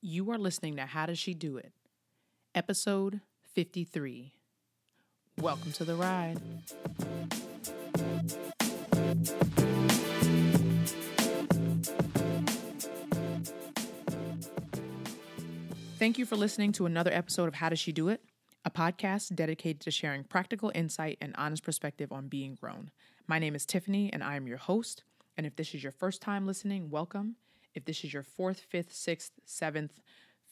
You are listening to How Does She Do It? Episode 53. Welcome to the ride. Thank you for listening to another episode of How Does She Do It? A podcast dedicated to sharing practical insight and honest perspective on being grown. My name is Tiffany, and I am your host. And if this is your first time listening, welcome. If this is your fourth, fifth, sixth, seventh,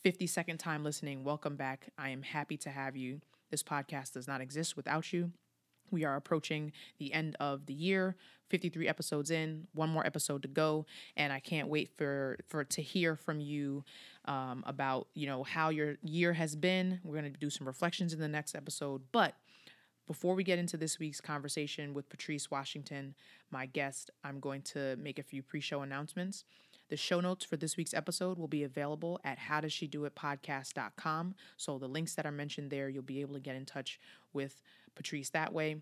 52nd time listening, welcome back. I am happy to have you. This podcast does not exist without you. We are approaching the end of the year, 53 episodes in, one more episode to go, and I can't wait for for to hear from you um, about you know how your year has been. We're going to do some reflections in the next episode, but before we get into this week's conversation with Patrice Washington, my guest, I'm going to make a few pre-show announcements. The show notes for this week's episode will be available at howdoesshedoitpodcast.com. So the links that are mentioned there, you'll be able to get in touch with Patrice that way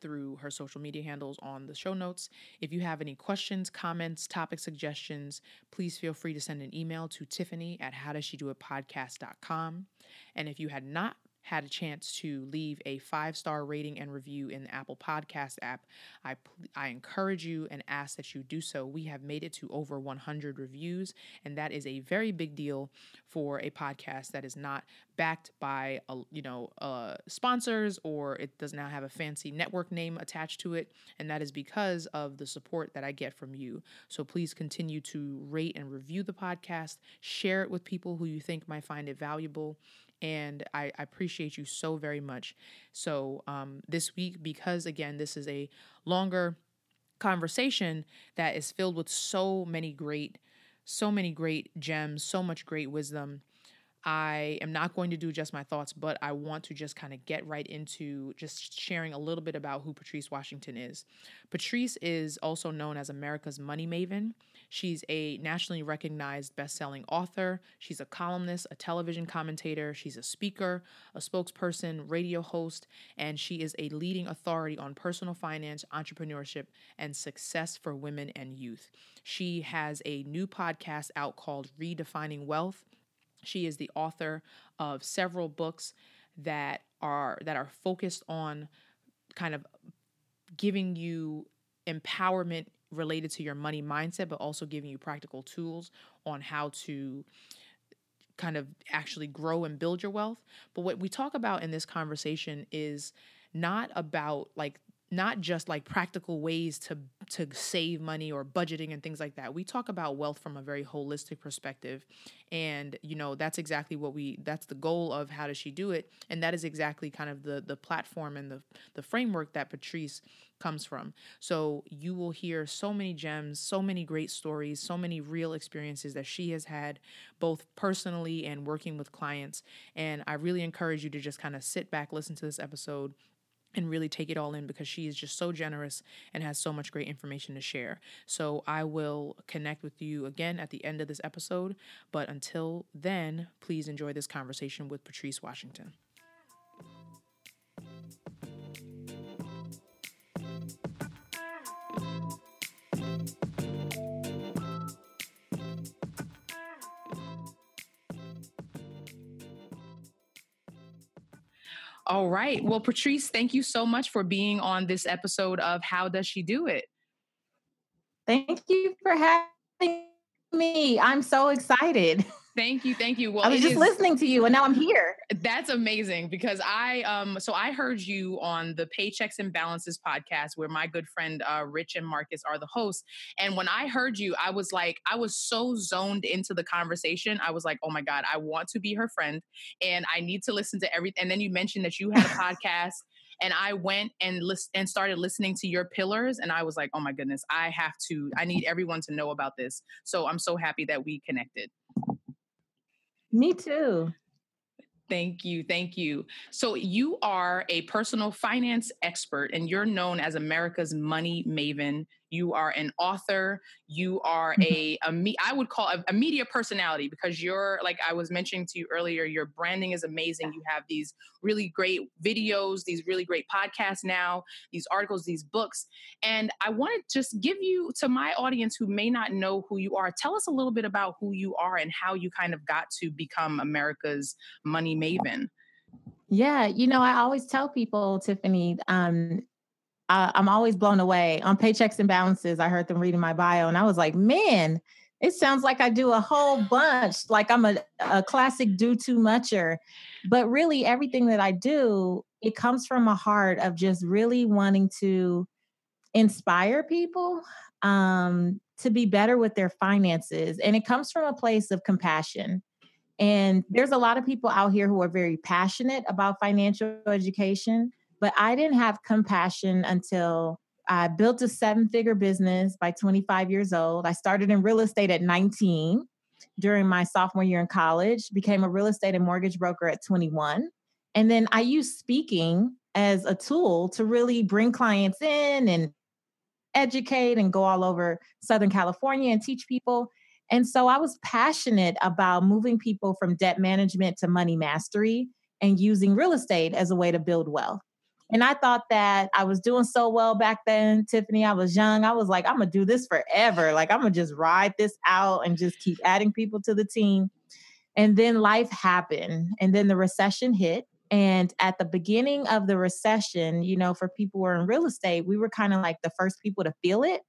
through her social media handles on the show notes. If you have any questions, comments, topic suggestions, please feel free to send an email to Tiffany at howdoesshedoitpodcast.com. And if you had not had a chance to leave a five star rating and review in the Apple Podcast app, I, I encourage you and ask that you do so. We have made it to over 100 reviews, and that is a very big deal for a podcast that is not backed by a, you know uh, sponsors or it does not have a fancy network name attached to it, and that is because of the support that I get from you. So please continue to rate and review the podcast, share it with people who you think might find it valuable and I, I, appreciate you so very much. So um, this week, because again, this is a longer conversation that is filled with so many great, so many great gems, so much great wisdom. I am not going to do just my thoughts, but I want to just kind of get right into just sharing a little bit about who Patrice Washington is. Patrice is also known as America's Money Maven. She's a nationally recognized best-selling author. She's a columnist, a television commentator, she's a speaker, a spokesperson, radio host, and she is a leading authority on personal finance, entrepreneurship, and success for women and youth. She has a new podcast out called Redefining Wealth she is the author of several books that are that are focused on kind of giving you empowerment related to your money mindset but also giving you practical tools on how to kind of actually grow and build your wealth. But what we talk about in this conversation is not about like not just like practical ways to to save money or budgeting and things like that. We talk about wealth from a very holistic perspective. And you know, that's exactly what we that's the goal of how does she do it? And that is exactly kind of the the platform and the the framework that Patrice comes from. So you will hear so many gems, so many great stories, so many real experiences that she has had both personally and working with clients. And I really encourage you to just kind of sit back, listen to this episode and really take it all in because she is just so generous and has so much great information to share. So I will connect with you again at the end of this episode. But until then, please enjoy this conversation with Patrice Washington. All right. Well, Patrice, thank you so much for being on this episode of How Does She Do It? Thank you for having me. I'm so excited. Thank you, thank you. Well, I was just is, listening to you, and now I'm here. That's amazing because I um so I heard you on the Paychecks and Balances podcast where my good friend uh, Rich and Marcus are the hosts. And when I heard you, I was like, I was so zoned into the conversation. I was like, oh my god, I want to be her friend, and I need to listen to everything. And then you mentioned that you had a podcast. and I went and list and started listening to your pillars and I was like, "Oh my goodness, I have to I need everyone to know about this." So I'm so happy that we connected. Me too. Thank you. Thank you. So, you are a personal finance expert and you're known as America's money maven. You are an author, you are mm-hmm. a, a me, I would call a, a, media personality because you're like I was mentioning to you earlier, your branding is amazing. You have these really great videos, these really great podcasts now, these articles, these books. And I want to just give you to my audience who may not know who you are, tell us a little bit about who you are and how you kind of got to become America's money maven. Yeah, you know, I always tell people, Tiffany, um, I, I'm always blown away on paychecks and balances. I heard them reading my bio, and I was like, man, it sounds like I do a whole bunch, like I'm a, a classic do too mucher. But really, everything that I do, it comes from a heart of just really wanting to inspire people um, to be better with their finances. And it comes from a place of compassion. And there's a lot of people out here who are very passionate about financial education, but I didn't have compassion until I built a seven figure business by 25 years old. I started in real estate at 19 during my sophomore year in college, became a real estate and mortgage broker at 21. And then I used speaking as a tool to really bring clients in and educate and go all over Southern California and teach people. And so I was passionate about moving people from debt management to money mastery and using real estate as a way to build wealth. And I thought that I was doing so well back then, Tiffany. I was young. I was like, I'm going to do this forever. Like, I'm going to just ride this out and just keep adding people to the team. And then life happened. And then the recession hit. And at the beginning of the recession, you know, for people who are in real estate, we were kind of like the first people to feel it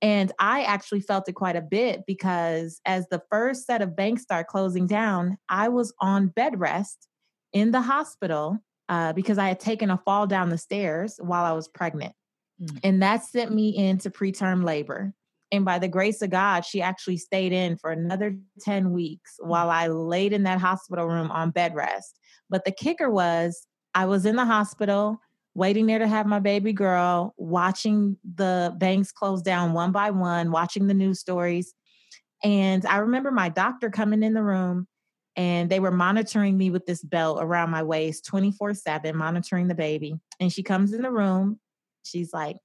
and I actually felt it quite a bit because as the first set of banks start closing down, I was on bed rest in the hospital uh, because I had taken a fall down the stairs while I was pregnant. Mm. And that sent me into preterm labor. And by the grace of God, she actually stayed in for another 10 weeks mm. while I laid in that hospital room on bed rest. But the kicker was I was in the hospital waiting there to have my baby girl, watching the banks close down one by one, watching the news stories. And I remember my doctor coming in the room and they were monitoring me with this belt around my waist 24 7, monitoring the baby. And she comes in the room. She's like,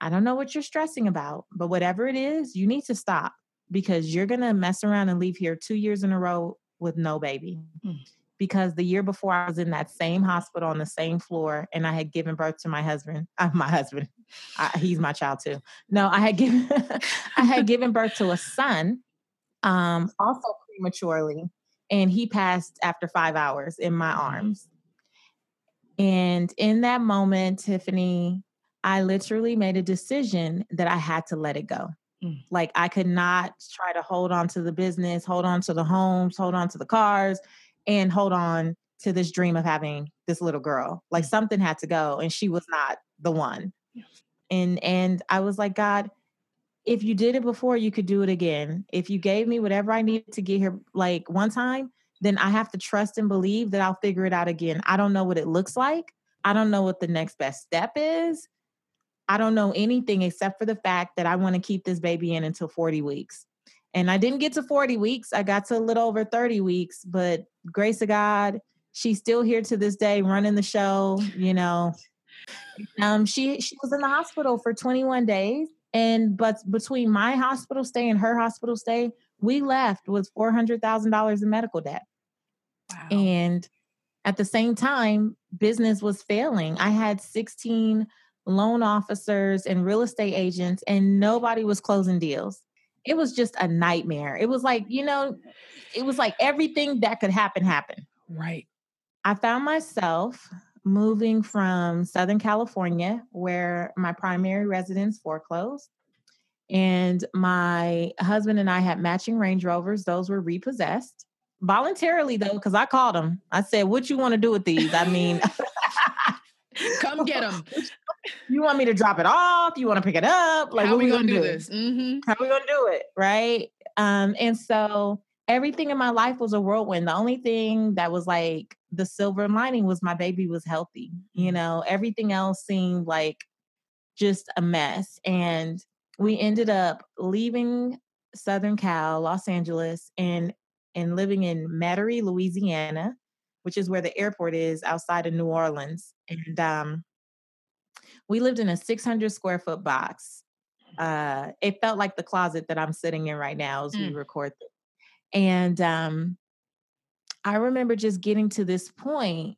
I don't know what you're stressing about, but whatever it is, you need to stop because you're going to mess around and leave here two years in a row with no baby. Mm because the year before I was in that same hospital on the same floor and I had given birth to my husband. Uh, my husband, I, he's my child too. No, I had given I had given birth to a son, um, also prematurely, and he passed after five hours in my arms. And in that moment, Tiffany, I literally made a decision that I had to let it go. Mm. Like I could not try to hold on to the business, hold on to the homes, hold on to the cars, and hold on to this dream of having this little girl. Like something had to go and she was not the one. And and I was like, God, if you did it before, you could do it again. If you gave me whatever I needed to get here like one time, then I have to trust and believe that I'll figure it out again. I don't know what it looks like. I don't know what the next best step is. I don't know anything except for the fact that I want to keep this baby in until 40 weeks. And I didn't get to 40 weeks. I got to a little over 30 weeks, but grace of God, she's still here to this day running the show, you know. Um she she was in the hospital for 21 days and but between my hospital stay and her hospital stay, we left with $400,000 in medical debt. Wow. And at the same time, business was failing. I had 16 loan officers and real estate agents and nobody was closing deals it was just a nightmare. It was like, you know, it was like everything that could happen happened. Right. I found myself moving from Southern California, where my primary residence foreclosed. And my husband and I had matching Range Rovers. Those were repossessed voluntarily, though, because I called them. I said, What you want to do with these? I mean, come get them. you want me to drop it off? You want to pick it up? Like, how are we gonna, gonna do, do this? Mm-hmm. How we gonna do it? Right? Um, and so everything in my life was a whirlwind. The only thing that was like the silver lining was my baby was healthy. You mm-hmm. know, everything else seemed like just a mess. And we ended up leaving Southern Cal, Los Angeles, and and living in Metairie, Louisiana, which is where the airport is outside of New Orleans. And um, we lived in a 600 square foot box uh, it felt like the closet that I'm sitting in right now as mm. we record this. And um, I remember just getting to this point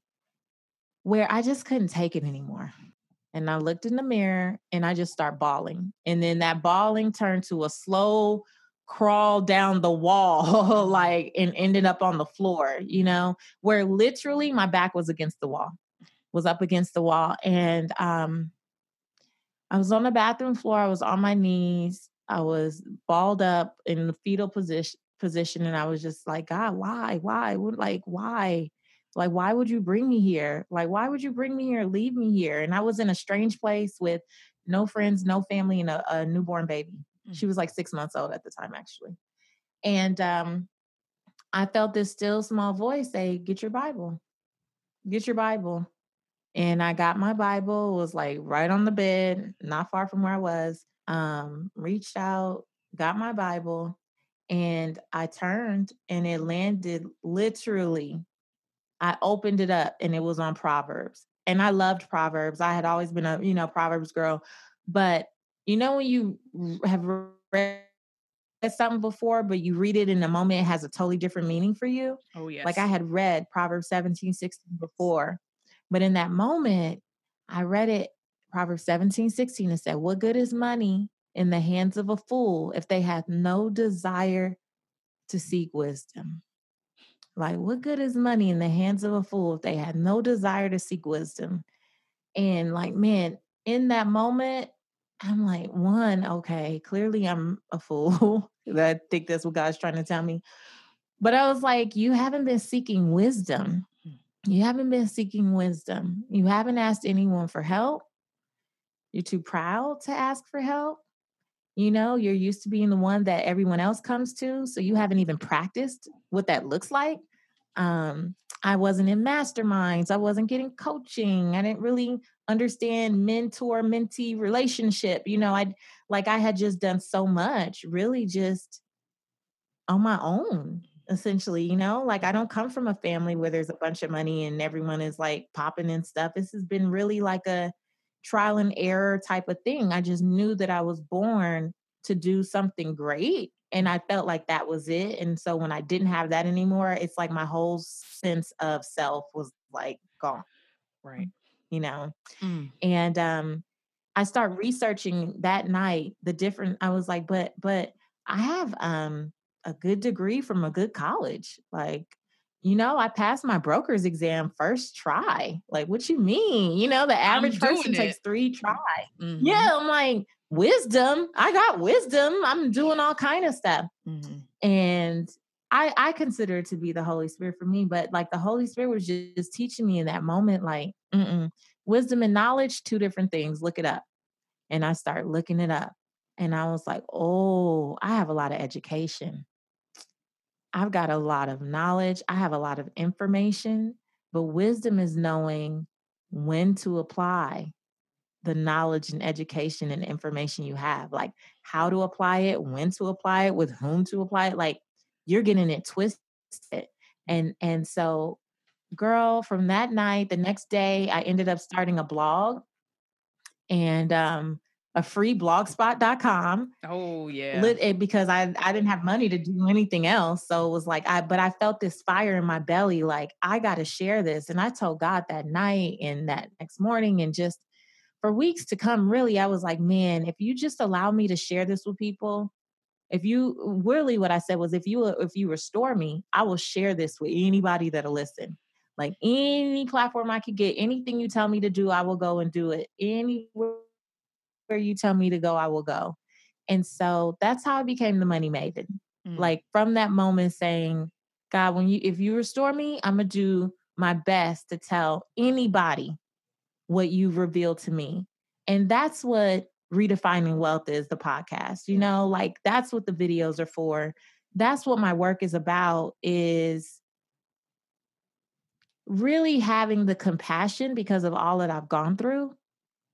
where I just couldn't take it anymore. And I looked in the mirror and I just start bawling. And then that bawling turned to a slow crawl down the wall, like, and ended up on the floor, you know, where literally my back was against the wall, was up against the wall. And um, I was on the bathroom floor, I was on my knees, I was balled up in the fetal position position and I was just like, God, why? Why? would Like, why? Like, why would you bring me here? Like, why would you bring me here? Leave me here. And I was in a strange place with no friends, no family, and a, a newborn baby. Mm-hmm. She was like six months old at the time, actually. And um, I felt this still small voice say, Get your Bible. Get your Bible. And I got my Bible, was like right on the bed, not far from where I was. Um, reached out, got my Bible, and I turned and it landed literally I opened it up and it was on Proverbs. And I loved Proverbs. I had always been a, you know, Proverbs girl. But you know when you have read something before, but you read it in a moment, it has a totally different meaning for you. Oh, yes. Like I had read Proverbs 17, 16 before. But in that moment, I read it, Proverbs 17, 16, and said, What good is money in the hands of a fool if they have no desire to seek wisdom? Like, what good is money in the hands of a fool if they have no desire to seek wisdom? And like, man, in that moment, I'm like, one, okay, clearly I'm a fool. I think that's what God's trying to tell me. But I was like, you haven't been seeking wisdom. Hmm. You haven't been seeking wisdom. You haven't asked anyone for help. You're too proud to ask for help. You know, you're used to being the one that everyone else comes to. So you haven't even practiced what that looks like. Um, I wasn't in masterminds. I wasn't getting coaching. I didn't really understand mentor mentee relationship. You know, I like I had just done so much, really just on my own, essentially. You know, like I don't come from a family where there's a bunch of money and everyone is like popping and stuff. This has been really like a trial and error type of thing. I just knew that I was born to do something great. And I felt like that was it. And so when I didn't have that anymore, it's like my whole sense of self was like gone. Right. You know? Mm. And um I start researching that night the different I was like, but but I have um a good degree from a good college. Like you know, I passed my broker's exam first try. Like, what you mean? You know, the average person it. takes three try. Mm-hmm. Yeah, I'm like, wisdom. I got wisdom. I'm doing all kind of stuff. Mm-hmm. And I I consider it to be the Holy Spirit for me, but like the Holy Spirit was just, just teaching me in that moment, like, wisdom and knowledge, two different things. Look it up. And I start looking it up. And I was like, oh, I have a lot of education. I've got a lot of knowledge, I have a lot of information, but wisdom is knowing when to apply the knowledge and education and information you have, like how to apply it, when to apply it, with whom to apply it. Like you're getting it twisted. And and so girl, from that night, the next day I ended up starting a blog. And um a free blogspot.com. Oh yeah. Lit it because I I didn't have money to do anything else. So it was like I but I felt this fire in my belly like I got to share this and I told God that night and that next morning and just for weeks to come really I was like, man, if you just allow me to share this with people, if you really what I said was if you if you restore me, I will share this with anybody that'll listen. Like any platform I could get, anything you tell me to do, I will go and do it. Anywhere where you tell me to go, I will go. And so that's how I became the money maven. Mm. Like from that moment saying, God, when you if you restore me, I'm gonna do my best to tell anybody what you've revealed to me. And that's what redefining wealth is the podcast. You know, like that's what the videos are for. That's what my work is about is really having the compassion because of all that I've gone through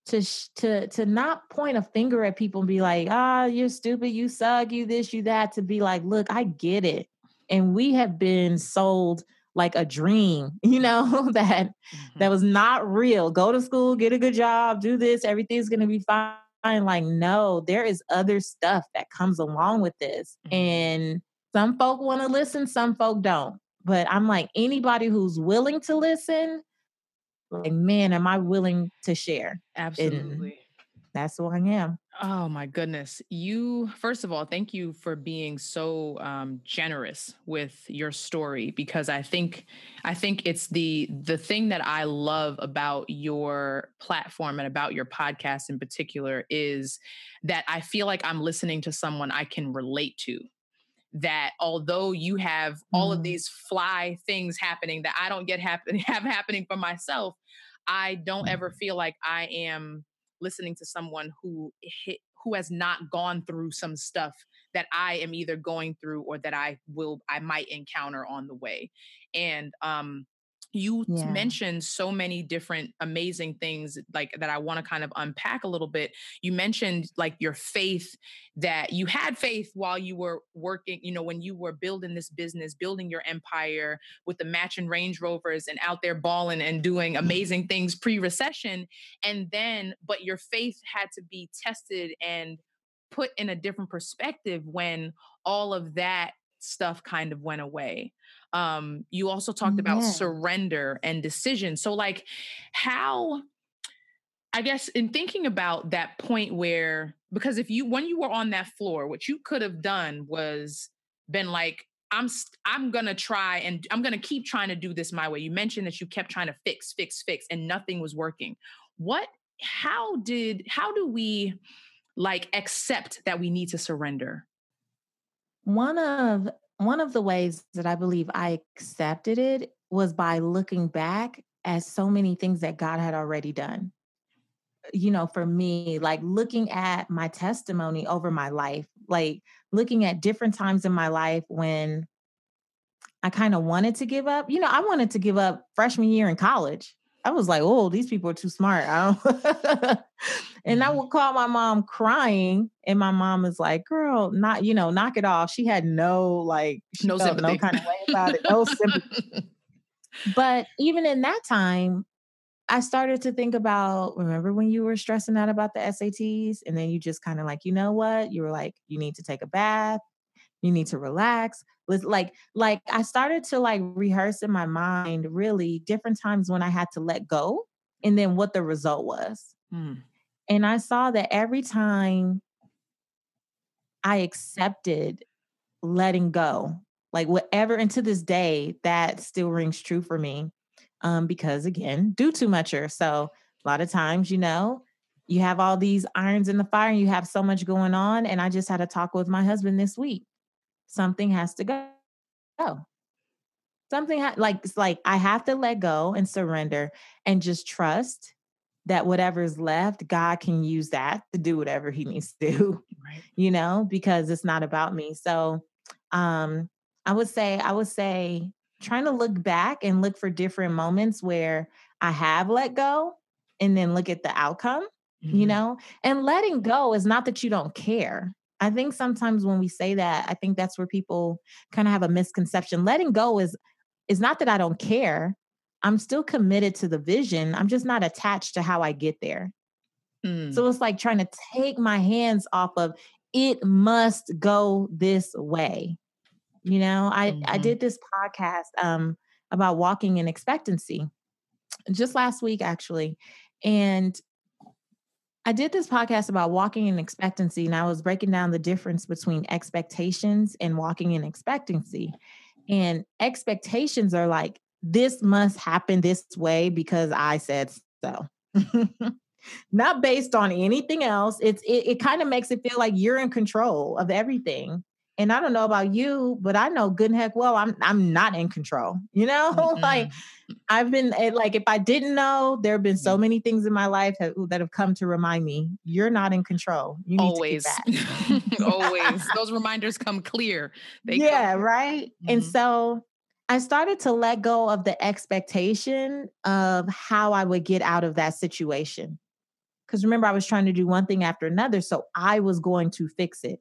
to to to not point a finger at people and be like, "Ah, oh, you're stupid, you suck, you this, you that." To be like, "Look, I get it," and we have been sold like a dream, you know, that mm-hmm. that was not real. Go to school, get a good job, do this, everything's gonna be fine. like, no, there is other stuff that comes along with this. Mm-hmm. And some folk want to listen, some folk don't. But I'm like, anybody who's willing to listen, like, man, am I willing to share? Absolutely. And that's who I am. Oh my goodness. You, first of all, thank you for being so um, generous with your story because I think, I think it's the, the thing that I love about your platform and about your podcast in particular is that I feel like I'm listening to someone I can relate to that although you have all mm. of these fly things happening that I don't get happen have happening for myself, I don't ever mm. feel like I am listening to someone who hit who has not gone through some stuff that I am either going through or that I will I might encounter on the way. And um you yeah. mentioned so many different amazing things like that I want to kind of unpack a little bit. You mentioned like your faith that you had faith while you were working, you know, when you were building this business, building your empire with the matching Range Rovers and out there balling and doing mm-hmm. amazing things pre-recession. And then, but your faith had to be tested and put in a different perspective when all of that stuff kind of went away um you also talked about surrender and decision. So like how i guess in thinking about that point where because if you when you were on that floor what you could have done was been like i'm i'm gonna try and i'm gonna keep trying to do this my way. You mentioned that you kept trying to fix fix fix and nothing was working. What how did how do we like accept that we need to surrender? One of one of the ways that I believe I accepted it was by looking back at so many things that God had already done. You know, for me, like looking at my testimony over my life, like looking at different times in my life when I kind of wanted to give up. You know, I wanted to give up freshman year in college. I was like, oh, these people are too smart. I don't and I mm-hmm. would call my mom crying, and my mom is like, girl, not, you know, knock it off. She had no like no sympathy. no kind of way about it. No sympathy. but even in that time, I started to think about remember when you were stressing out about the SATs and then you just kind of like, you know what? You were like, you need to take a bath, you need to relax like like i started to like rehearse in my mind really different times when i had to let go and then what the result was. Mm. and i saw that every time i accepted letting go like whatever and to this day that still rings true for me um because again do too much or so a lot of times you know you have all these irons in the fire and you have so much going on and i just had a talk with my husband this week something has to go. Something ha- like it's like I have to let go and surrender and just trust that whatever's left, God can use that to do whatever He needs to do. Right. You know, because it's not about me. So, um, I would say, I would say, trying to look back and look for different moments where I have let go, and then look at the outcome. Mm-hmm. You know, and letting go is not that you don't care. I think sometimes when we say that, I think that's where people kind of have a misconception. Letting go is is not that I don't care. I'm still committed to the vision. I'm just not attached to how I get there. Mm. So it's like trying to take my hands off of it must go this way. You know, I mm-hmm. I did this podcast um about walking in expectancy just last week actually. And I did this podcast about walking in expectancy, and I was breaking down the difference between expectations and walking in expectancy. And expectations are like, this must happen this way because I said so. Not based on anything else. It's it, it kind of makes it feel like you're in control of everything and I don't know about you, but I know good and heck well I'm I'm not in control. You know, mm-hmm. like I've been eh, like if I didn't know, there have been so many things in my life that, that have come to remind me you're not in control. You need always, always those reminders come clear. They yeah, come right. Mm-hmm. And so I started to let go of the expectation of how I would get out of that situation. Because remember, I was trying to do one thing after another, so I was going to fix it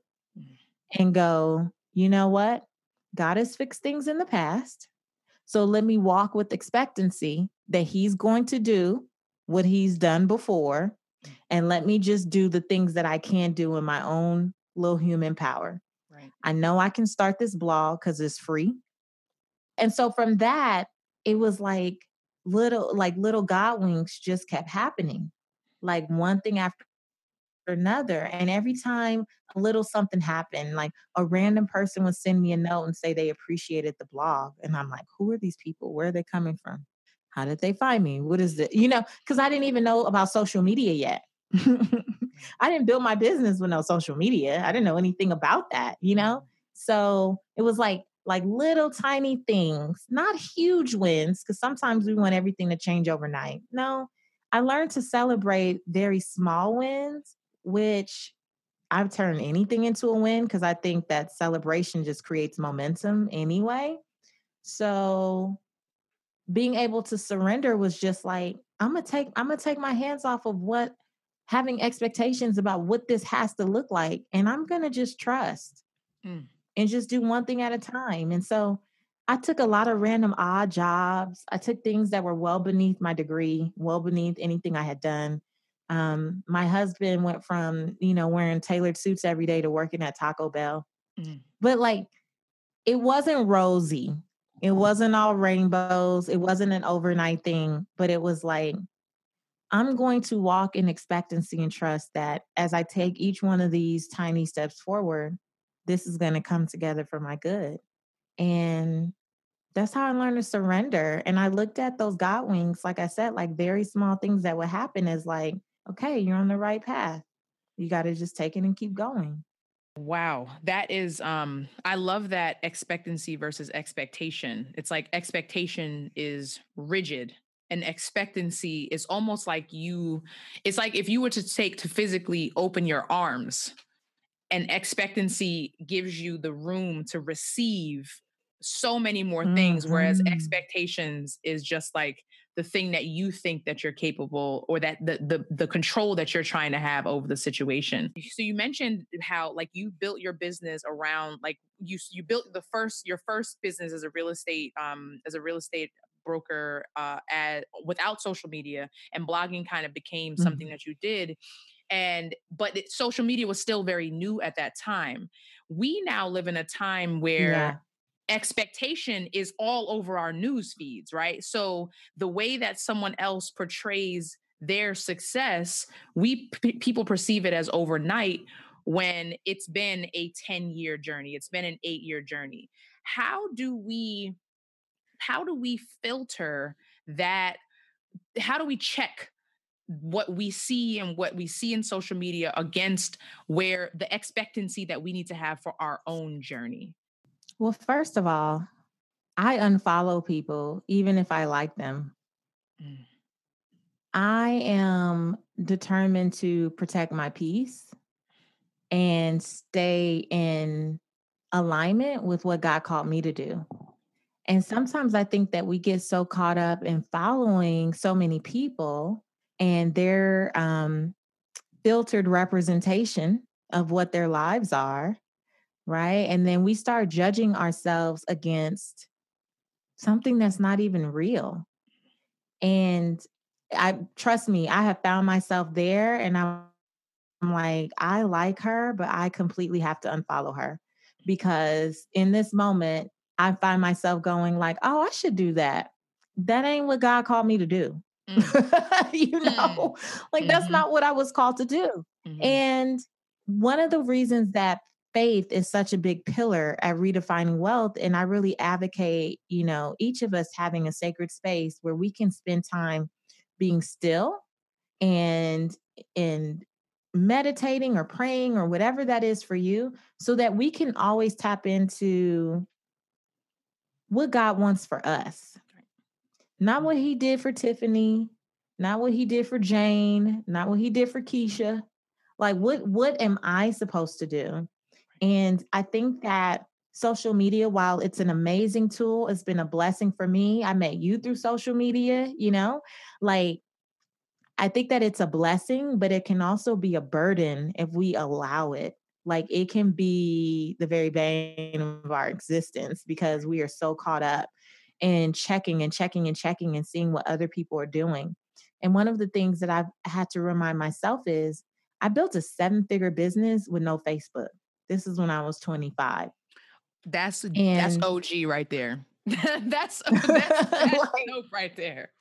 and go, you know what? God has fixed things in the past. So let me walk with expectancy that He's going to do what He's done before. and let me just do the things that I can do in my own little human power. Right. I know I can start this blog because it's free. And so from that, it was like little, like little God winks just kept happening, like one thing after another. And every time a little something happened, like a random person would send me a note and say they appreciated the blog. And I'm like, who are these people? Where are they coming from? How did they find me? What is it? You know, because I didn't even know about social media yet. I didn't build my business with no social media. I didn't know anything about that, you know? Mm-hmm. So it was like like little tiny things, not huge wins, because sometimes we want everything to change overnight. No, I learned to celebrate very small wins, which I've turned anything into a win because I think that celebration just creates momentum anyway. So being able to surrender was just like, I'm gonna take, I'm gonna take my hands off of what having expectations about what this has to look like. And I'm gonna just trust. Mm and just do one thing at a time. And so I took a lot of random odd jobs. I took things that were well beneath my degree, well beneath anything I had done. Um, my husband went from, you know, wearing tailored suits every day to working at Taco Bell. Mm. But like, it wasn't rosy. It wasn't all rainbows. It wasn't an overnight thing, but it was like, I'm going to walk in expectancy and trust that as I take each one of these tiny steps forward, this is going to come together for my good. And that's how I learned to surrender. And I looked at those God winks, like I said, like very small things that would happen is like, okay, you're on the right path. You got to just take it and keep going. Wow, that is um I love that expectancy versus expectation. It's like expectation is rigid and expectancy is almost like you it's like if you were to take to physically open your arms and expectancy gives you the room to receive so many more things mm-hmm. whereas expectations is just like the thing that you think that you're capable or that the, the the control that you're trying to have over the situation so you mentioned how like you built your business around like you you built the first your first business as a real estate um as a real estate broker uh at without social media and blogging kind of became something mm-hmm. that you did and but it, social media was still very new at that time we now live in a time where yeah. Expectation is all over our news feeds right so the way that someone else portrays their success we p- people perceive it as overnight when it's been a 10 year journey it's been an 8 year journey how do we how do we filter that how do we check what we see and what we see in social media against where the expectancy that we need to have for our own journey? Well, first of all, I unfollow people even if I like them. Mm. I am determined to protect my peace and stay in alignment with what God called me to do. And sometimes I think that we get so caught up in following so many people and their um, filtered representation of what their lives are, right? And then we start judging ourselves against something that's not even real. And I trust me, I have found myself there and I'm like, I like her, but I completely have to unfollow her because in this moment, I find myself going like, oh, I should do that. That ain't what God called me to do. Mm. you mm. know, mm. like mm-hmm. that's not what I was called to do. Mm-hmm. And one of the reasons that faith is such a big pillar at redefining wealth and i really advocate you know each of us having a sacred space where we can spend time being still and and meditating or praying or whatever that is for you so that we can always tap into what god wants for us not what mm-hmm. he did for Tiffany, not what he did for Jane, not what he did for Keisha. Like what what am I supposed to do? And I think that social media, while it's an amazing tool, it's been a blessing for me. I met you through social media, you know, like I think that it's a blessing, but it can also be a burden if we allow it. Like it can be the very bane of our existence because we are so caught up in checking and checking and checking and seeing what other people are doing. And one of the things that I've had to remind myself is I built a seven figure business with no Facebook. This is when I was 25. That's and, that's OG right there. that's that's, that's like, dope right there.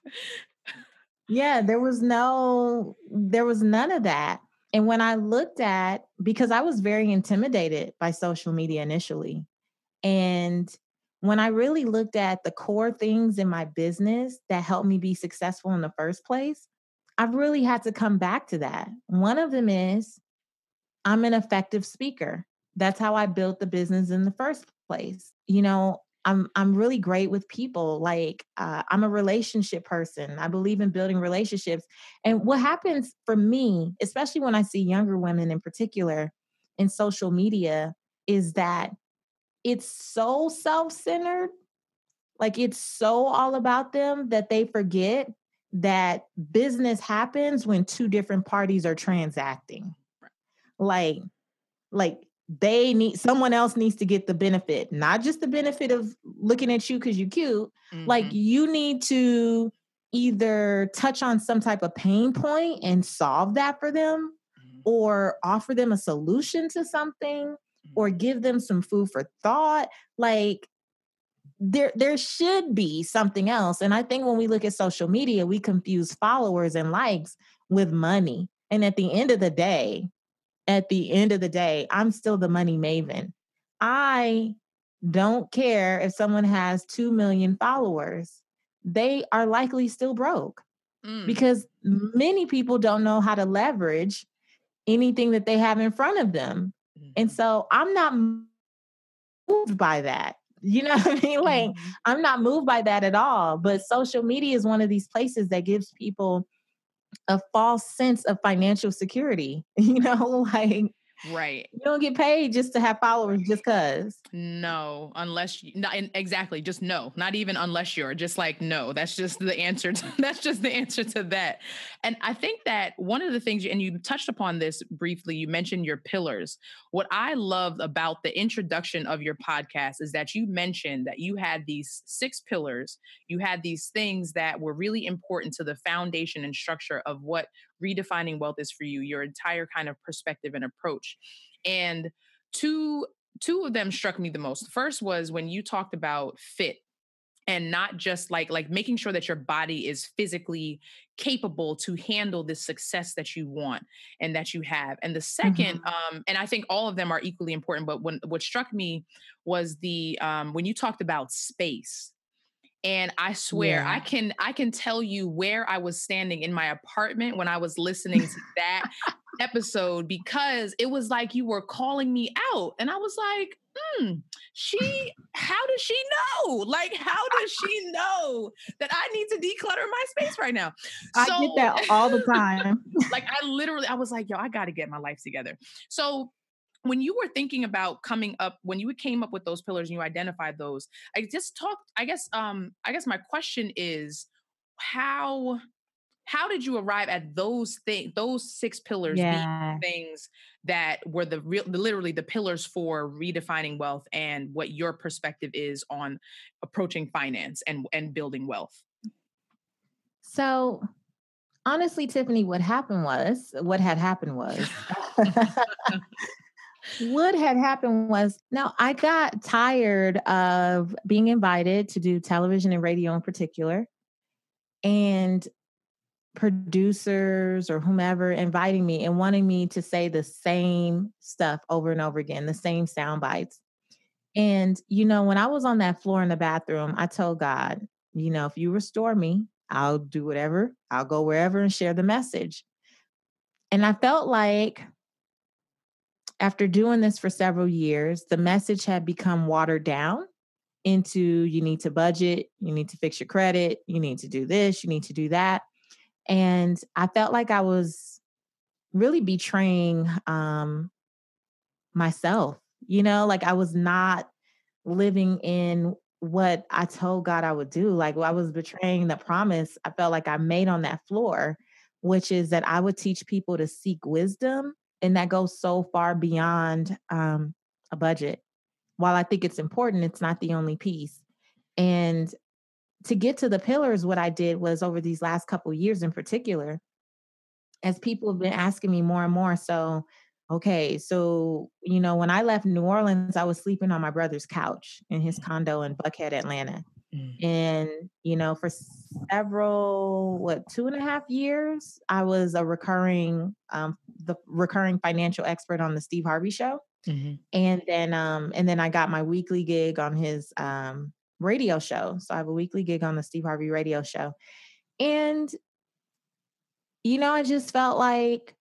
yeah, there was no there was none of that. And when I looked at because I was very intimidated by social media initially. And when I really looked at the core things in my business that helped me be successful in the first place, I've really had to come back to that. One of them is I'm an effective speaker. That's how I built the business in the first place. You know, I'm I'm really great with people. Like uh, I'm a relationship person. I believe in building relationships. And what happens for me, especially when I see younger women in particular in social media, is that it's so self-centered like it's so all about them that they forget that business happens when two different parties are transacting like like they need someone else needs to get the benefit not just the benefit of looking at you because you're cute mm-hmm. like you need to either touch on some type of pain point and solve that for them mm-hmm. or offer them a solution to something or mm-hmm. give them some food for thought like there there should be something else and i think when we look at social media we confuse followers and likes with money and at the end of the day at the end of the day i'm still the money maven i don't care if someone has 2 million followers they are likely still broke mm. because many people don't know how to leverage anything that they have in front of them and mm-hmm. so I'm not moved by that. You know what I mean? Like, mm-hmm. I'm not moved by that at all. But social media is one of these places that gives people a false sense of financial security. You know, like Right. You don't get paid just to have followers just cuz. No, unless you not exactly, just no. Not even unless you're just like no. That's just the answer to, that's just the answer to that. And I think that one of the things and you touched upon this briefly, you mentioned your pillars. What I loved about the introduction of your podcast is that you mentioned that you had these six pillars. You had these things that were really important to the foundation and structure of what redefining wealth is for you, your entire kind of perspective and approach. And two two of them struck me the most. The first was when you talked about fit and not just like like making sure that your body is physically capable to handle the success that you want and that you have and the 2nd mm-hmm. um and i think all of them are equally important but when what struck me was the um when you talked about space and i swear yeah. i can i can tell you where i was standing in my apartment when i was listening to that episode because it was like you were calling me out. And i was like hmm she how does she know? Like how does she know that i need to declutter my space right now? I get that all the time. like i literally i was like yo i gotta get my life together. So when you were thinking about coming up when you came up with those pillars and you identified those i just talked i guess um i guess my question is how how did you arrive at those things those six pillars yeah. things that were the real literally the pillars for redefining wealth and what your perspective is on approaching finance and and building wealth so honestly tiffany what happened was what had happened was what had happened was now I got tired of being invited to do television and radio in particular, and producers or whomever inviting me and wanting me to say the same stuff over and over again, the same sound bites. And, you know, when I was on that floor in the bathroom, I told God, you know, if you restore me, I'll do whatever, I'll go wherever and share the message. And I felt like after doing this for several years, the message had become watered down into you need to budget, you need to fix your credit, you need to do this, you need to do that. And I felt like I was really betraying um, myself, you know, like I was not living in what I told God I would do. Like I was betraying the promise I felt like I made on that floor, which is that I would teach people to seek wisdom and that goes so far beyond um, a budget. While I think it's important, it's not the only piece. And to get to the pillars, what I did was over these last couple years in particular, as people have been asking me more and more. So, okay, so, you know, when I left New Orleans, I was sleeping on my brother's couch in his condo in Buckhead, Atlanta. Mm. And, you know, for several, what, two and a half years, I was a recurring, um, the recurring financial expert on the Steve Harvey show. Mm-hmm. And then, um, and then I got my weekly gig on his, um, radio show. So I have a weekly gig on the Steve Harvey radio show. And, you know, I just felt like,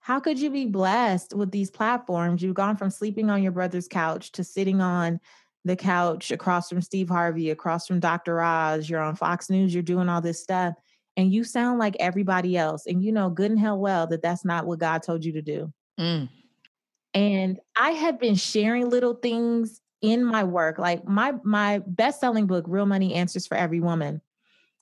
how could you be blessed with these platforms? You've gone from sleeping on your brother's couch to sitting on the couch across from Steve Harvey, across from Dr. Oz. You're on Fox News, you're doing all this stuff, and you sound like everybody else. And you know good and hell well that that's not what God told you to do. Mm. And I had been sharing little things in my work like my my best-selling book real money answers for every woman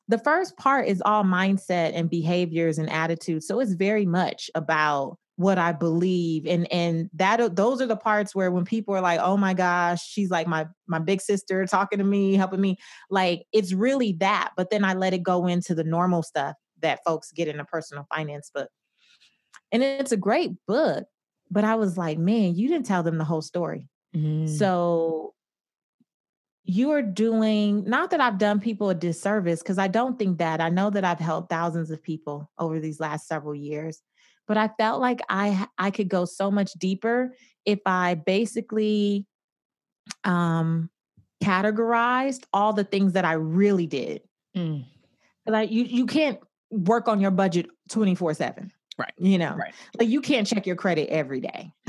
the first part is all mindset and behaviors and attitudes so it's very much about what i believe and and that those are the parts where when people are like oh my gosh she's like my my big sister talking to me helping me like it's really that but then i let it go into the normal stuff that folks get in a personal finance book and it's a great book but i was like man you didn't tell them the whole story Mm-hmm. So you are doing not that I've done people a disservice because I don't think that. I know that I've helped thousands of people over these last several years, but I felt like I I could go so much deeper if I basically um categorized all the things that I really did. Mm. Like you you can't work on your budget 24/7. Right. You know. Right. Like you can't check your credit every day.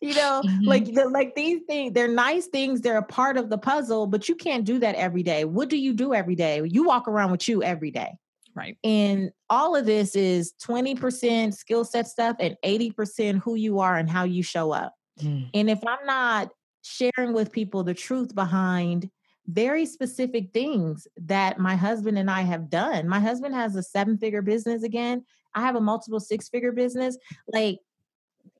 you know, mm-hmm. like the, like these things, they're nice things. They're a part of the puzzle, but you can't do that every day. What do you do every day? You walk around with you every day. Right. And all of this is 20% skill set stuff and 80% who you are and how you show up. Mm. And if I'm not sharing with people the truth behind very specific things that my husband and I have done. My husband has a seven figure business again. I have a multiple six figure business. Like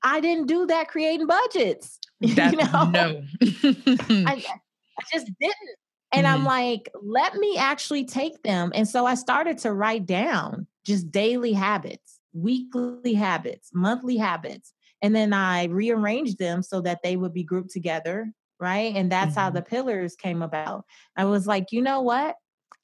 I didn't do that creating budgets. That, you know? No. I, I just didn't. And mm-hmm. I'm like, let me actually take them. And so I started to write down just daily habits, weekly habits, monthly habits. And then I rearranged them so that they would be grouped together. Right. And that's mm-hmm. how the pillars came about. I was like, you know what?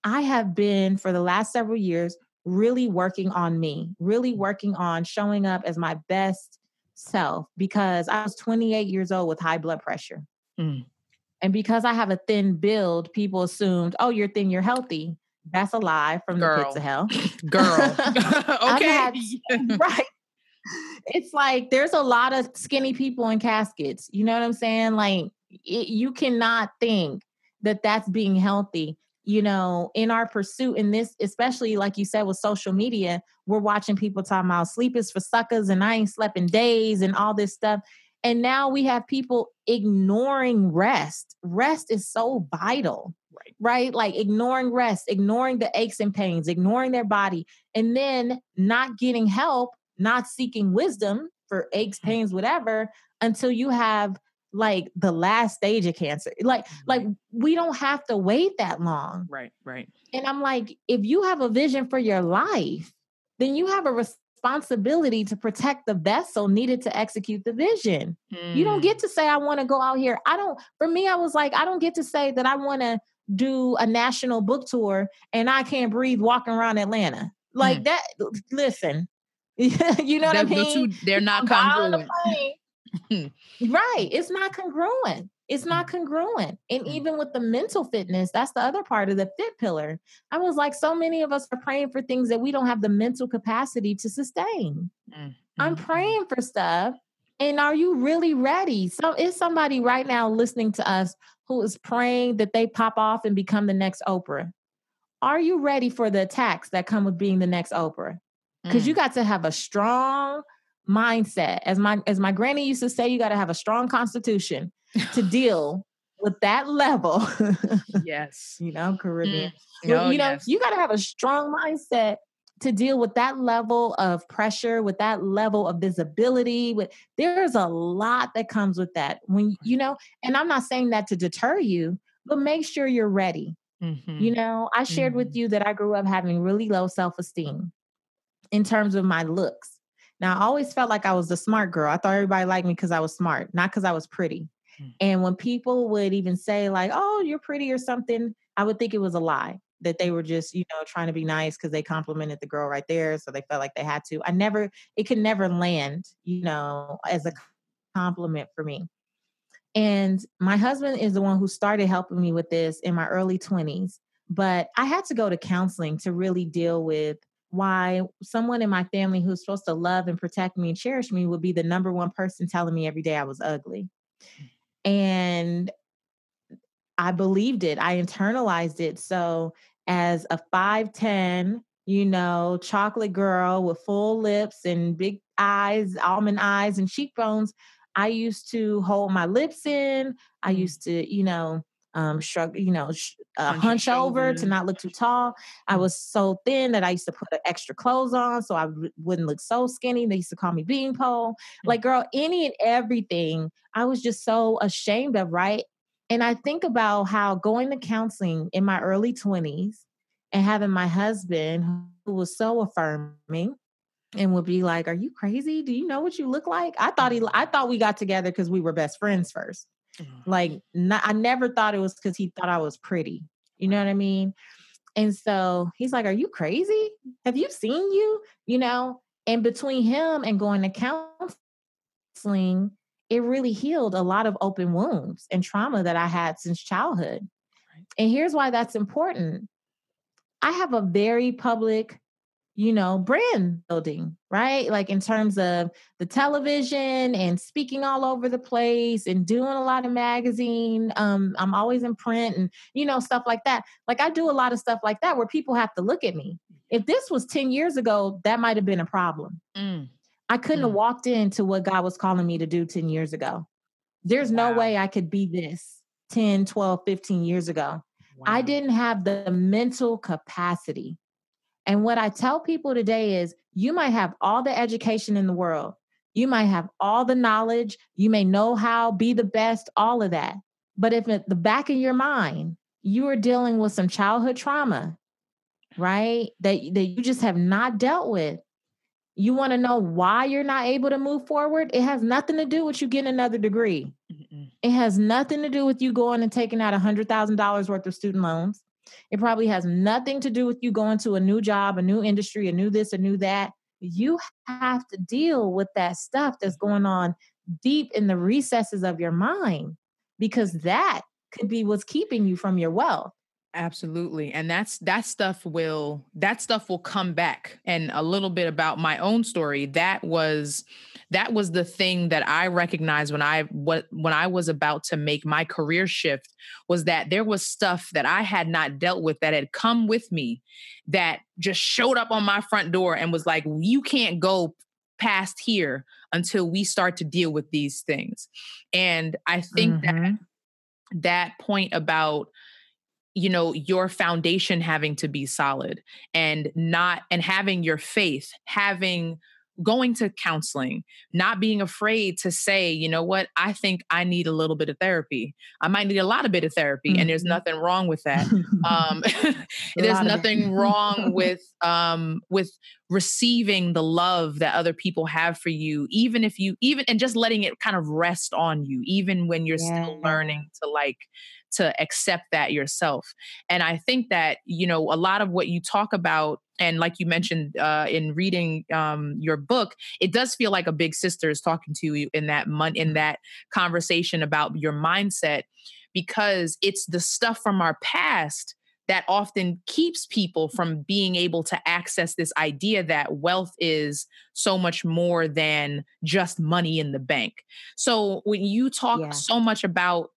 I have been for the last several years really working on me, really working on showing up as my best self because I was 28 years old with high blood pressure. Mm. And because I have a thin build, people assumed, oh, you're thin, you're healthy. That's a lie from Girl. the pits of hell. Girl. okay. Right. It's like there's a lot of skinny people in caskets. You know what I'm saying? Like it, you cannot think that that's being healthy you know, in our pursuit in this, especially like you said with social media, we're watching people talking about sleep is for suckers and I ain't slept in days and all this stuff. And now we have people ignoring rest. Rest is so vital. Right. Right. Like ignoring rest, ignoring the aches and pains, ignoring their body, and then not getting help, not seeking wisdom for aches, mm-hmm. pains, whatever, until you have like the last stage of cancer. Like, like we don't have to wait that long. Right, right. And I'm like, if you have a vision for your life, then you have a responsibility to protect the vessel needed to execute the vision. Mm. You don't get mm. to say, I want to go out here. I don't, for me, I was like, I don't get to say that I want to do a national book tour and I can't breathe walking around Atlanta. Like mm. that, listen, you know what I mean? Two, they're not congruent. right. It's not congruent. It's not congruent. And mm. even with the mental fitness, that's the other part of the fit pillar. I was like, so many of us are praying for things that we don't have the mental capacity to sustain. Mm-hmm. I'm praying for stuff. And are you really ready? So is somebody right now listening to us who is praying that they pop off and become the next Oprah? Are you ready for the attacks that come with being the next Oprah? Because mm. you got to have a strong mindset. As my as my granny used to say, you got to have a strong constitution to deal with that level. yes. you know, Caribbean. Mm. Oh, you know, yes. you got to have a strong mindset to deal with that level of pressure, with that level of visibility. With there's a lot that comes with that. When you know, and I'm not saying that to deter you, but make sure you're ready. Mm-hmm. You know, I shared mm-hmm. with you that I grew up having really low self esteem in terms of my looks. Now, I always felt like I was the smart girl. I thought everybody liked me because I was smart, not because I was pretty. Mm-hmm. And when people would even say, like, oh, you're pretty or something, I would think it was a lie that they were just, you know, trying to be nice because they complimented the girl right there. So they felt like they had to. I never, it could never land, you know, as a compliment for me. And my husband is the one who started helping me with this in my early 20s. But I had to go to counseling to really deal with why someone in my family who's supposed to love and protect me and cherish me would be the number one person telling me every day I was ugly. And I believed it, I internalized it. So, as a 5'10, you know, chocolate girl with full lips and big eyes, almond eyes, and cheekbones, I used to hold my lips in. I mm. used to, you know, um, shrug, you know, sh- uh, hunch over to not look too tall. I mm. was so thin that I used to put extra clothes on so I w- wouldn't look so skinny. They used to call me beanpole. Mm. Like, girl, any and everything I was just so ashamed of, right? And I think about how going to counseling in my early 20s and having my husband who was so affirming and would be like, "Are you crazy? Do you know what you look like?" I thought he mm-hmm. I thought we got together cuz we were best friends first. Mm-hmm. Like not, I never thought it was cuz he thought I was pretty. You know what I mean? And so he's like, "Are you crazy? Have you seen you?" You know, and between him and going to counseling, it really healed a lot of open wounds and trauma that I had since childhood. And here's why that's important. I have a very public you know, brand building, right? Like in terms of the television and speaking all over the place and doing a lot of magazine. Um, I'm always in print and, you know, stuff like that. Like I do a lot of stuff like that where people have to look at me. If this was 10 years ago, that might have been a problem. Mm. I couldn't mm. have walked into what God was calling me to do 10 years ago. There's wow. no way I could be this 10, 12, 15 years ago. Wow. I didn't have the mental capacity and what I tell people today is you might have all the education in the world, you might have all the knowledge, you may know how, be the best, all of that. But if at the back of your mind, you are dealing with some childhood trauma, right? That, that you just have not dealt with. You want to know why you're not able to move forward? It has nothing to do with you getting another degree. Mm-mm. It has nothing to do with you going and taking out $100,000 worth of student loans. It probably has nothing to do with you going to a new job, a new industry, a new this, a new that. You have to deal with that stuff that's going on deep in the recesses of your mind because that could be what's keeping you from your wealth. Absolutely. And that's that stuff will that stuff will come back. And a little bit about my own story. That was that was the thing that I recognized when I what when I was about to make my career shift was that there was stuff that I had not dealt with that had come with me that just showed up on my front door and was like you can't go past here until we start to deal with these things. And I think mm-hmm. that that point about you know your foundation having to be solid and not and having your faith having going to counseling, not being afraid to say, you know what, I think I need a little bit of therapy. I might need a lot of bit of therapy, mm-hmm. and there's mm-hmm. nothing wrong with that. Um, there's nothing wrong with um, with receiving the love that other people have for you, even if you even and just letting it kind of rest on you, even when you're yeah. still learning to like to accept that yourself. And I think that, you know, a lot of what you talk about, and like you mentioned uh, in reading um, your book, it does feel like a big sister is talking to you in that mon- in that conversation about your mindset, because it's the stuff from our past that often keeps people from being able to access this idea that wealth is so much more than just money in the bank. So when you talk yeah. so much about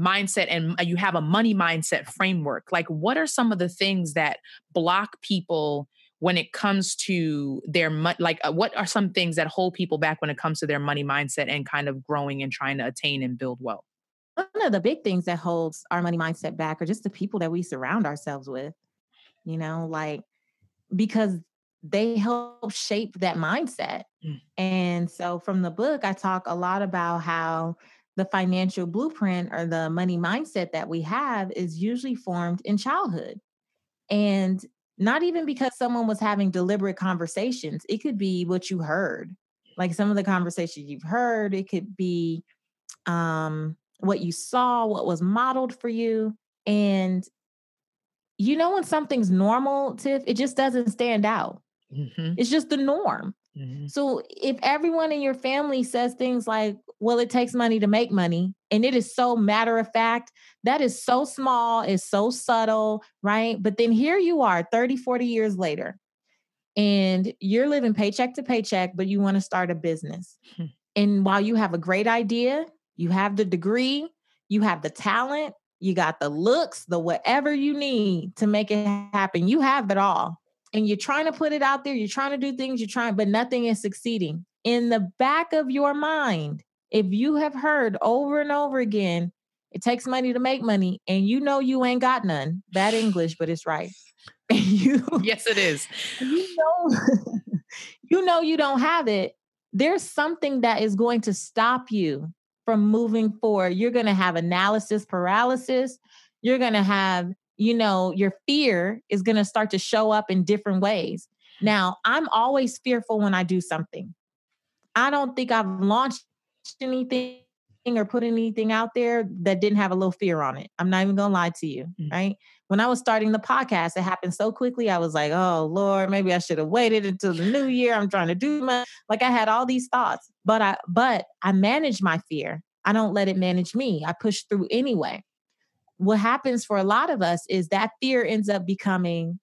mindset and uh, you have a money mindset framework. Like what are some of the things that block people when it comes to their money like uh, what are some things that hold people back when it comes to their money mindset and kind of growing and trying to attain and build wealth? One of the big things that holds our money mindset back are just the people that we surround ourselves with you know like because they help shape that mindset. Mm. and so from the book i talk a lot about how the financial blueprint or the money mindset that we have is usually formed in childhood. And not even because someone was having deliberate conversations, it could be what you heard. Like some of the conversations you've heard, it could be um, what you saw, what was modeled for you. And you know, when something's normal, Tiff, it just doesn't stand out. Mm-hmm. It's just the norm. Mm-hmm. So if everyone in your family says things like, well, it takes money to make money, and it is so matter of fact, that is so small, it's so subtle, right? But then here you are 30, 40 years later, and you're living paycheck to paycheck, but you want to start a business. Hmm. And while you have a great idea, you have the degree, you have the talent, you got the looks, the whatever you need to make it happen. You have it all. And you're trying to put it out there, you're trying to do things, you're trying, but nothing is succeeding. In the back of your mind, if you have heard over and over again, it takes money to make money, and you know you ain't got none. Bad English, but it's right. And you Yes, it is. You know, you know you don't have it. There's something that is going to stop you from moving forward. You're going to have analysis paralysis. You're going to have, you know, your fear is going to start to show up in different ways. Now, I'm always fearful when I do something. I don't think I've launched anything or put anything out there that didn't have a little fear on it. I'm not even going to lie to you, mm-hmm. right? When I was starting the podcast, it happened so quickly. I was like, oh, Lord, maybe I should have waited until the new year. I'm trying to do my, like I had all these thoughts, but I, but I manage my fear. I don't let it manage me. I push through anyway. What happens for a lot of us is that fear ends up becoming,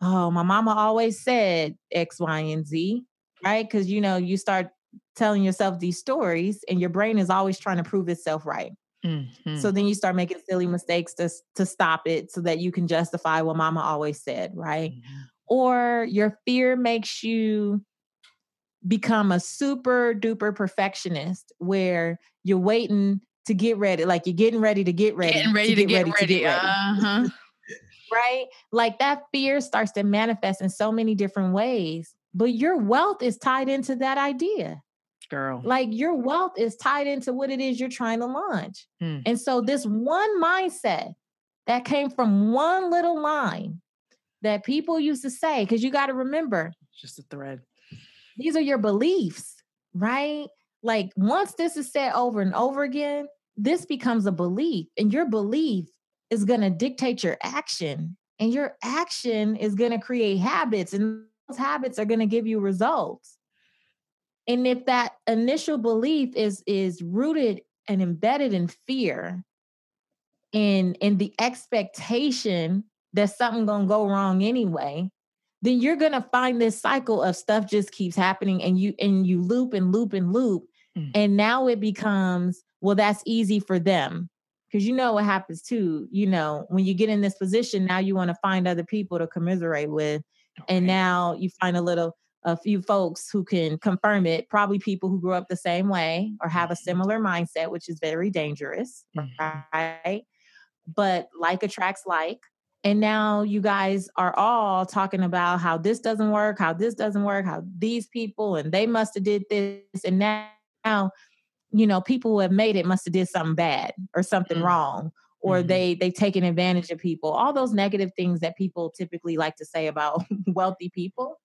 oh, my mama always said X, Y, and Z, right? Because, you know, you start telling yourself these stories and your brain is always trying to prove itself right. Mm-hmm. So then you start making silly mistakes to, to stop it so that you can justify what mama always said, right? Mm-hmm. Or your fear makes you become a super duper perfectionist where you're waiting to get ready, like you're getting ready to get ready. Getting ready to, to get, ready, ready, to get ready. Uh-huh. right? Like that fear starts to manifest in so many different ways, but your wealth is tied into that idea girl. Like your wealth is tied into what it is you're trying to launch. Hmm. And so this one mindset that came from one little line that people used to say, because you got to remember, just a thread. These are your beliefs, right? Like once this is said over and over again, this becomes a belief, and your belief is going to dictate your action, and your action is going to create habits, and those habits are going to give you results. And if that initial belief is is rooted and embedded in fear and in the expectation that something gonna go wrong anyway, then you're gonna find this cycle of stuff just keeps happening and you and you loop and loop and loop. Mm. And now it becomes, well, that's easy for them. Because you know what happens too, you know, when you get in this position, now you want to find other people to commiserate with. Okay. And now you find a little a few folks who can confirm it, probably people who grew up the same way or have a mm-hmm. similar mindset, which is very dangerous, mm-hmm. right? But like attracts like. And now you guys are all talking about how this doesn't work, how this doesn't work, how these people and they must have did this. And now, you know, people who have made it must have did something bad or something mm-hmm. wrong or mm-hmm. they they've taken advantage of people all those negative things that people typically like to say about wealthy people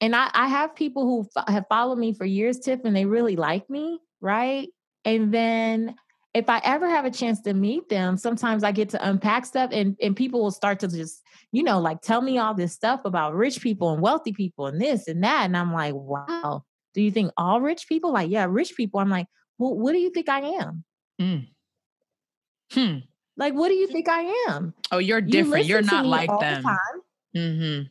and I, I have people who f- have followed me for years, Tiff, and they really like me, right? And then if I ever have a chance to meet them, sometimes I get to unpack stuff and, and people will start to just, you know, like tell me all this stuff about rich people and wealthy people and this and that. And I'm like, wow, do you think all rich people? Like, yeah, rich people. I'm like, well, what do you think I am? Mm. Hmm. Like, what do you think I am? Oh, you're different. You are not like them. The mm-hmm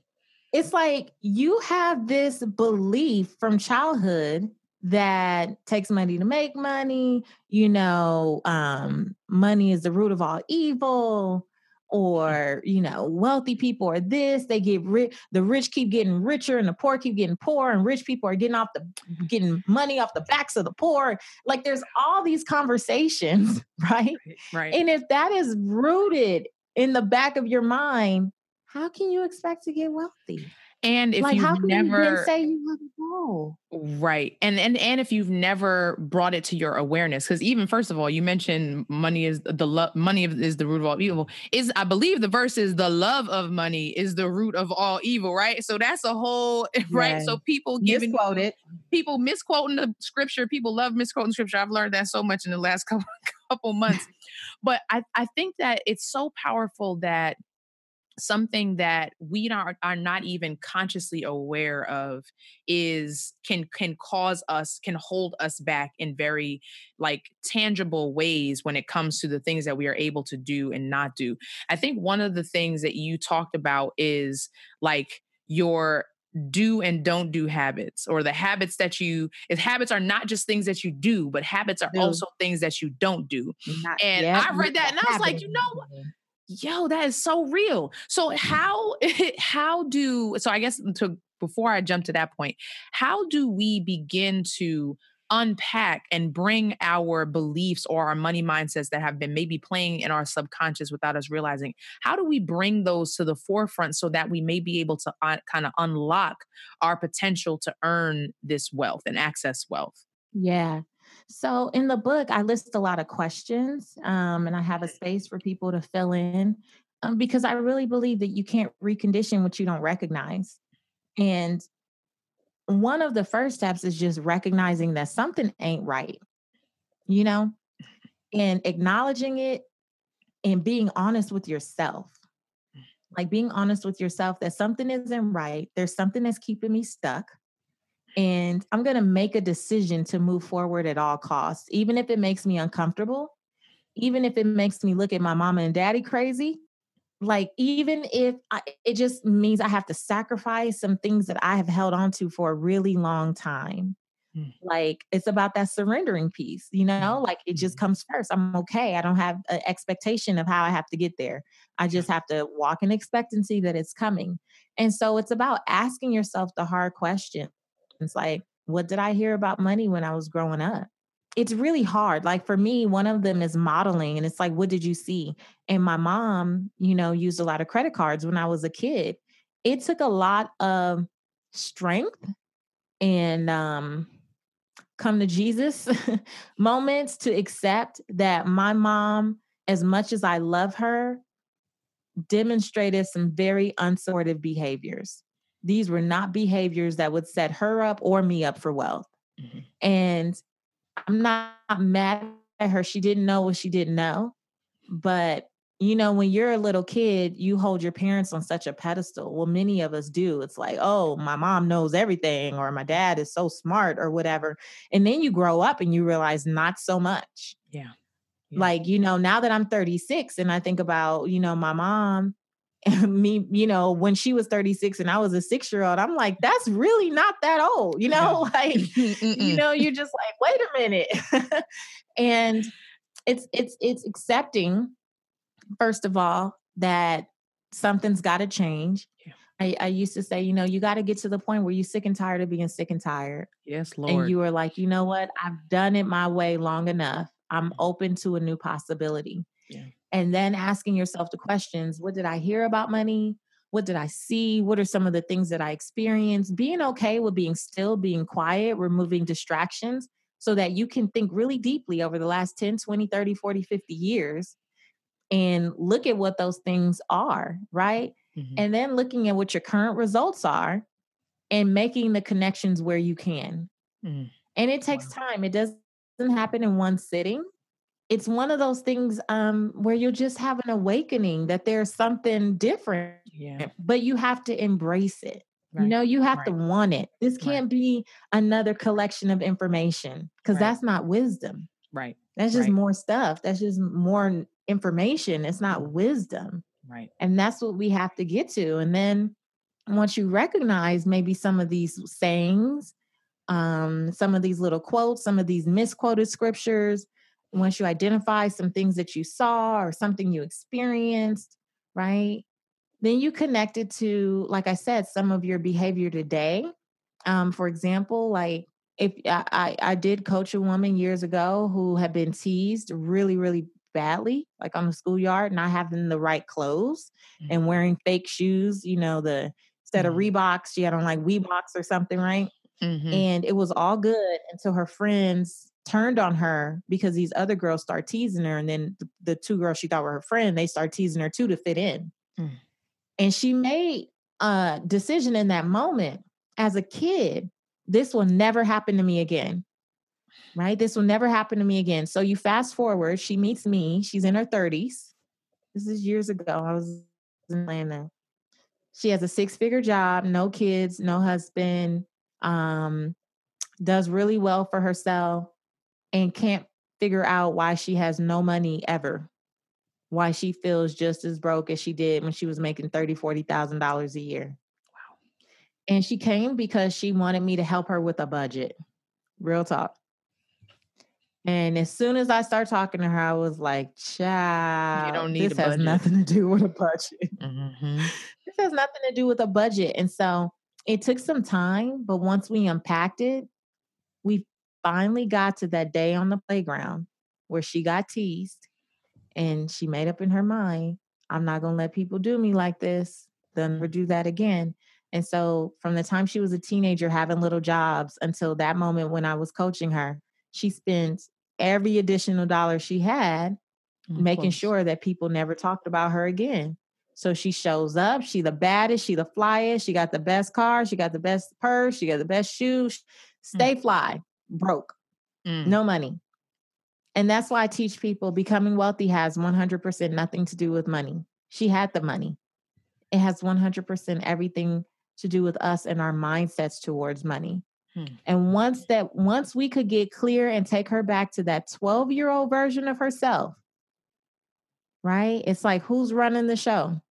it's like you have this belief from childhood that takes money to make money, you know, um, money is the root of all evil, or you know, wealthy people are this, they get rich, the rich keep getting richer and the poor keep getting poor, and rich people are getting off the getting money off the backs of the poor. Like there's all these conversations, right? Right. And if that is rooted in the back of your mind, how can you expect to get wealthy? And if like, you've can you never say you let it go? right. And and and if you've never brought it to your awareness, because even first of all, you mentioned money is the love money is the root of all evil. Is I believe the verse is the love of money is the root of all evil, right? So that's a whole right. So people giving Misquoted. people misquoting the scripture. People love misquoting scripture. I've learned that so much in the last couple couple months. but I, I think that it's so powerful that something that we are, are not even consciously aware of is can can cause us can hold us back in very like tangible ways when it comes to the things that we are able to do and not do i think one of the things that you talked about is like your do and don't do habits or the habits that you if habits are not just things that you do but habits are Do. also things that you don't do Not- and Yep, i read that and i was like you know it. Yo that is so real. So how how do so i guess to before i jump to that point how do we begin to unpack and bring our beliefs or our money mindsets that have been maybe playing in our subconscious without us realizing? How do we bring those to the forefront so that we may be able to uh, kind of unlock our potential to earn this wealth and access wealth? Yeah. So in the book, I list a lot of questions um, and I have a space for people to fill in um, because I really believe that you can't recondition what you don't recognize. And one of the first steps is just recognizing that something ain't right, you know, and acknowledging it and being honest with yourself. Like being honest with yourself that something isn't right. There's something that's keeping me stuck and I'm going to make a decision to move forward at all costs, even if it makes me uncomfortable, even if it makes me look at my mama and daddy crazy. Like, even if I, it just means I have to sacrifice some things that I have held on to for a really long time. Mm. Like, it's about that surrendering piece, you know, like it just comes first. I'm okay. I don't have an expectation of how I have to get there. I just have to walk in expectancy that it's coming. And so it's about asking yourself the hard question. It's like, what did I hear about money when I was growing up? It's really hard. Like for me, one of them is modeling, and it's like, what did you see? And my mom, you know, used a lot of credit cards when I was a kid. It took a lot of strength and um, come to Jesus moments to accept that my mom, as much as I love her, demonstrated some very unsupportive behaviors. These were not behaviors that would set her up or me up for wealth. Mhm. And I'm not mad at her. She didn't know what she didn't know. But, you know, when you're a little kid, you hold your parents on such a pedestal. Well, many of us do. It's like, oh, my mom knows everything, or my dad is so smart, or whatever. And then you grow up and you realize not so much. yeah Yeah. Like, you know, now that I'm 36 and I think about, you know, my mom me, you know, when she was 36 and I was a six year old, I'm like, that's really not that old, you know, like, you know, you're just like, wait a minute. and it's, it's, it's accepting, first of all, that something's got to change. Yeah. I, I used to say, you know, you got to get to the point where you're sick and tired of being sick and tired yes lord and you were like, you know what? I've done it my way long enough. I'm open to a new possibility. Yeah. And then asking yourself the questions what did I hear about money? What did I see? What are some of the things that I experienced? Being okay with being still, being quiet, removing distractions so that you can think really deeply over the last 10, 20, 30, 40, 50 years and look at what those things are, right? Mhm. and then looking at what your current results are and making the connections where you can. Mm. And it takes time. It doesn't happen in one sitting. It's one of those things um, where you'll just have an awakening that there's something different, yeah but you have to embrace it. You know, you have to want it. This can't be another collection of information because Right. that's not wisdom. right That's just Right. more stuff. That's just more information. It's not wisdom. right And that's what we have to get to. And then once you recognize maybe some of these sayings, um, some of these little quotes, some of these misquoted scriptures, once you identify some things that you saw or something you experienced, right? Then you connect it to, like I said, some of your behavior today. Um, for example, like if I, I I did coach a woman years ago who had been teased really, really badly, like on the schoolyard, not having the right clothes and wearing fake shoes, you know, the instead mm-hmm. of Reeboks. She had on like Weeboks or something, right? Mm-hmm. And it was all good until her friends turned on her because these other girls start teasing her. And then the, the two girls she thought were her friend, they start teasing her too to fit in. Mm. And she made a decision in that moment as a kid this will never happen to me again. Right? This will never happen to me again. So you fast forward, she meets me. She's in her 30s. This is years ago. I was in Atlanta. She has a six figure job, no kids, no husband, um, does really well for herself and can't figure out why she has no money ever why she feels just as broke as she did when she was making thirty, forty thousand dollars a year. Wow. And she came because she wanted me to help her with a budget. Real talk. And as soon as I start talking to her, I was like, "Child, you don't need this has nothing to do with a budget. Mm-hmm. this has nothing to do with a budget." And so it took some time, but once we unpacked it, we finally got to that day on the playground where she got teased and she made up in her mind, I'm not going to let people do me like this. They'll never do that again. And so, from the time she was a teenager having little jobs until that moment when I was coaching her, she spent every additional dollar she had mm, making sure that people never talked about her again. So she shows up, she the baddest, she the flyest, she got the best car, she got the best purse, she got the best shoes. Stay mm. fly, broke, mm. no money. And that's why I teach people becoming wealthy has 100% nothing to do with money. She had the money. It has 100% everything to do with us and our mindsets towards money. Hmm. And once that once we could get clear and take her back to that 12-year-old version of herself. Right? It's like who's running the show?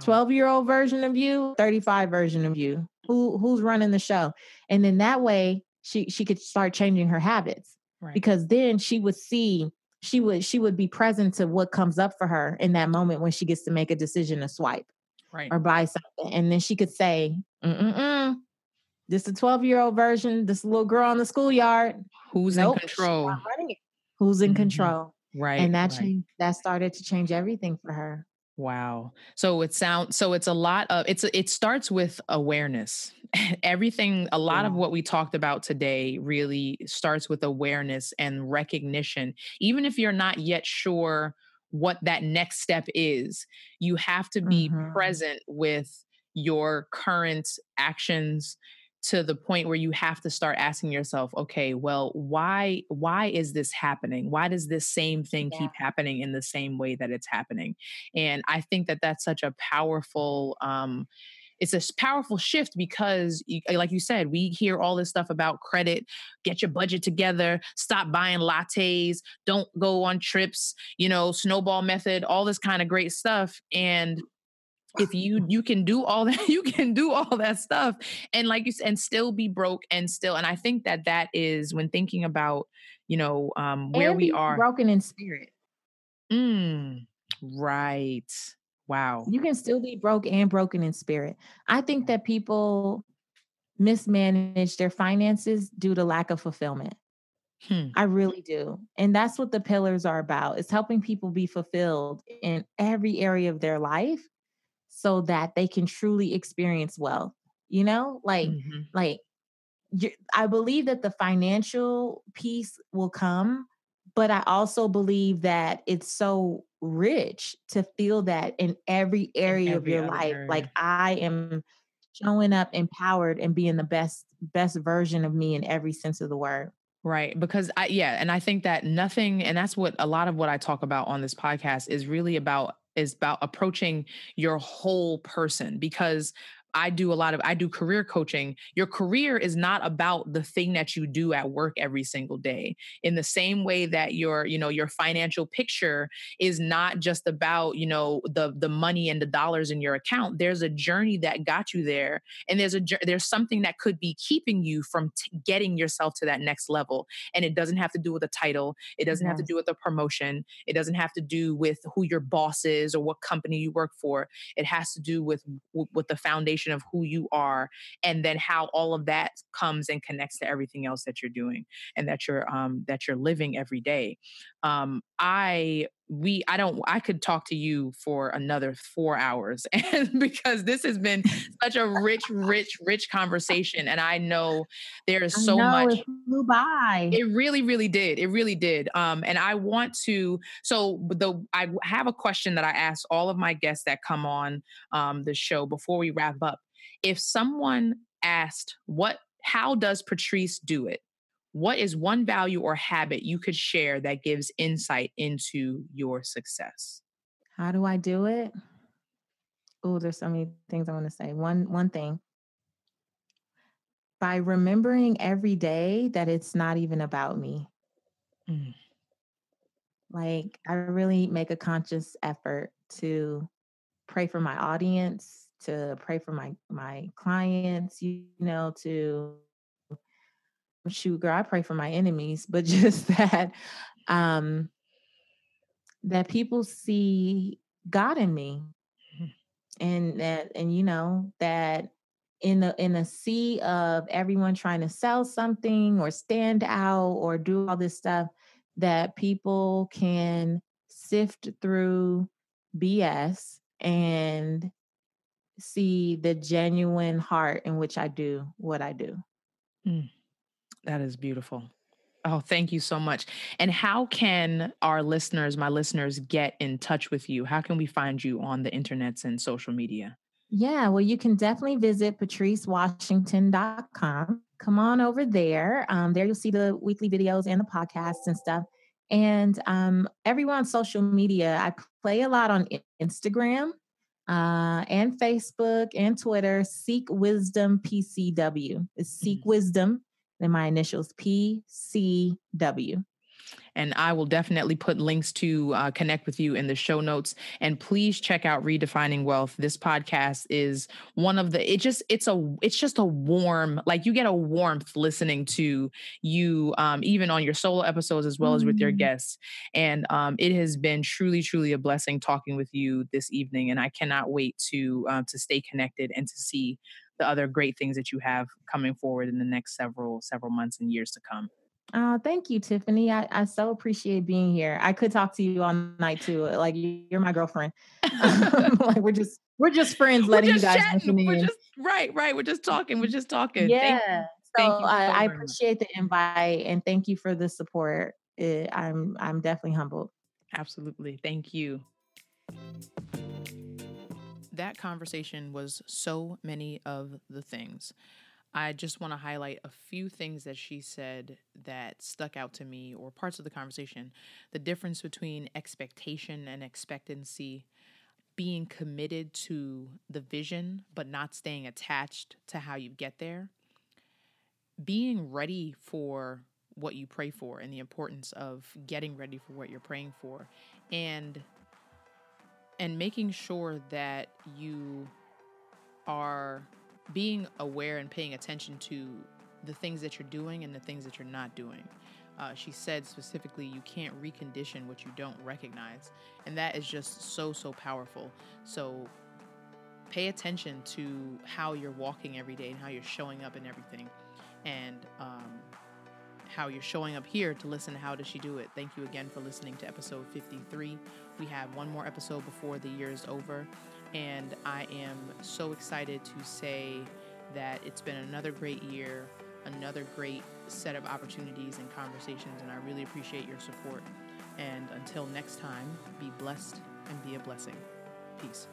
12-year-old version of you, 35 version of you. Who who's running the show? And then that way she she could start changing her habits right. because then she would see she would she would be present to what comes up for her in that moment when she gets to make a decision to swipe right. or buy something and then she could say Mm-mm-mm. this is a 12 year old version this little girl on the schoolyard who's nope, in control who's in mm-hmm. control right and that right. changed that started to change everything for her Wow. So it sounds so it's a lot of it's it starts with awareness. Everything a lot yeah. of what we talked about today really starts with awareness and recognition. Even if you're not yet sure what that next step is, you have to be mm-hmm. present with your current actions to the point where you have to start asking yourself okay well why why is this happening why does this same thing yeah. keep happening in the same way that it's happening and i think that that's such a powerful um it's a powerful shift because like you said we hear all this stuff about credit get your budget together stop buying lattes don't go on trips you know snowball method all this kind of great stuff and if you you can do all that you can do all that stuff and like you said and still be broke and still and i think that that is when thinking about you know um where we are broken in spirit mm, right wow you can still be broke and broken in spirit i think that people mismanage their finances due to lack of fulfillment Hmm. I really do. And that's what the pillars are about. It's helping people be fulfilled in every area of their life so that they can truly experience wealth you know like mm-hmm. like i believe that the financial piece will come but i also believe that it's so rich to feel that in every area in every of your life area. like i am showing up empowered and being the best best version of me in every sense of the word Right. Because I, yeah. And I think that nothing, and that's what a lot of what I talk about on this podcast is really about is about approaching your whole person because I do a lot of I do career coaching. Your career is not about the thing that you do at work every single day. In the same way that your, you know, your financial picture is not just about, you know, the the money and the dollars in your account. There's a journey that got you there and there's a there's something that could be keeping you from t- getting yourself to that next level. And it doesn't have to do with a title. It doesn't have to do with a promotion. It doesn't have to do with who your boss is or what company you work for. It has to do with with the foundation of who you are and then how all of that comes and connects to everything else that you're doing and that you're um, that you're living every day. Um, i we i don't i could talk to you for another four hours and because this has been such a rich rich rich conversation and i know there is so much it flew by. It really really did it really did um and i want to so the i have a question that i ask all of my guests that come on um the show before we wrap up. If someone asked what how does patrice do it what is one value or habit you could share that gives insight into your success? How do I do it? Oh, there's so many things I want to say. One one thing. By remembering every day that it's not even about me. Mm. Like I really make a conscious effort to pray for my audience, to pray for my my clients, you know, to shoot girl i pray for my enemies but just that um that people see god in me mm-hmm. and that and you know that in the in a sea of everyone trying to sell something or stand out or do all this stuff that people can sift through bs and see the genuine heart in which i do what i do mm. That is beautiful. Oh, thank you so much. And how can our listeners, my listeners, get in touch with you? How can we find you on the internets and social media? Yeah, well, you can definitely visit patricewashington.com. Come on over there. Um, there you'll see the weekly videos and the podcasts and stuff. And um, everyone on social media, I play a lot on Instagram uh, and Facebook and Twitter. Seek Wisdom PCW. It's Seek mm-hmm. Wisdom then my initials PCW. And I will definitely put links to uh, connect with you in the show notes. And please check out Redefining Wealth. This podcast is one of the. It just it's a it's just a warm like you get a warmth listening to you, um, even on your solo episodes as well as with your mm. guests. And um, it has been truly truly a blessing talking with you this evening. And I cannot wait to uh, to stay connected and to see the other great things that you have coming forward in the next several several months and years to come. Oh, thank you, Tiffany. I, I so appreciate being here. I could talk to you all night too. Like you're my girlfriend. like we're just we're just friends, letting just you guys listen we're just, right, right. We're just talking. We're just talking. Yeah. Thank, so thank you uh, I, I appreciate the invite and thank you for the support. It, I'm I'm definitely humbled. Absolutely. Thank you that conversation was so many of the things. I just want to highlight a few things that she said that stuck out to me, or parts of the conversation. The difference between expectation and expectancy, being committed to the vision, but not staying attached to how you get there, being ready for what you pray for, and the importance of getting ready for what you're praying for, and and making sure that you are being aware and paying attention to the things that you're doing and the things that you're not doing. Uh, she said specifically, you can't recondition what you don't recognize. And that is just so, so powerful. So pay attention to how you're walking every day and how you're showing up and everything. And um, how you're showing up here to listen to How Does She Do It. Thank you again for listening to episode 53. We have one more episode before the year is over, and I am so excited to say that it's been another great year, another great set of opportunities and conversations, and I really appreciate your support. And until next time, be blessed and be a blessing. Peace.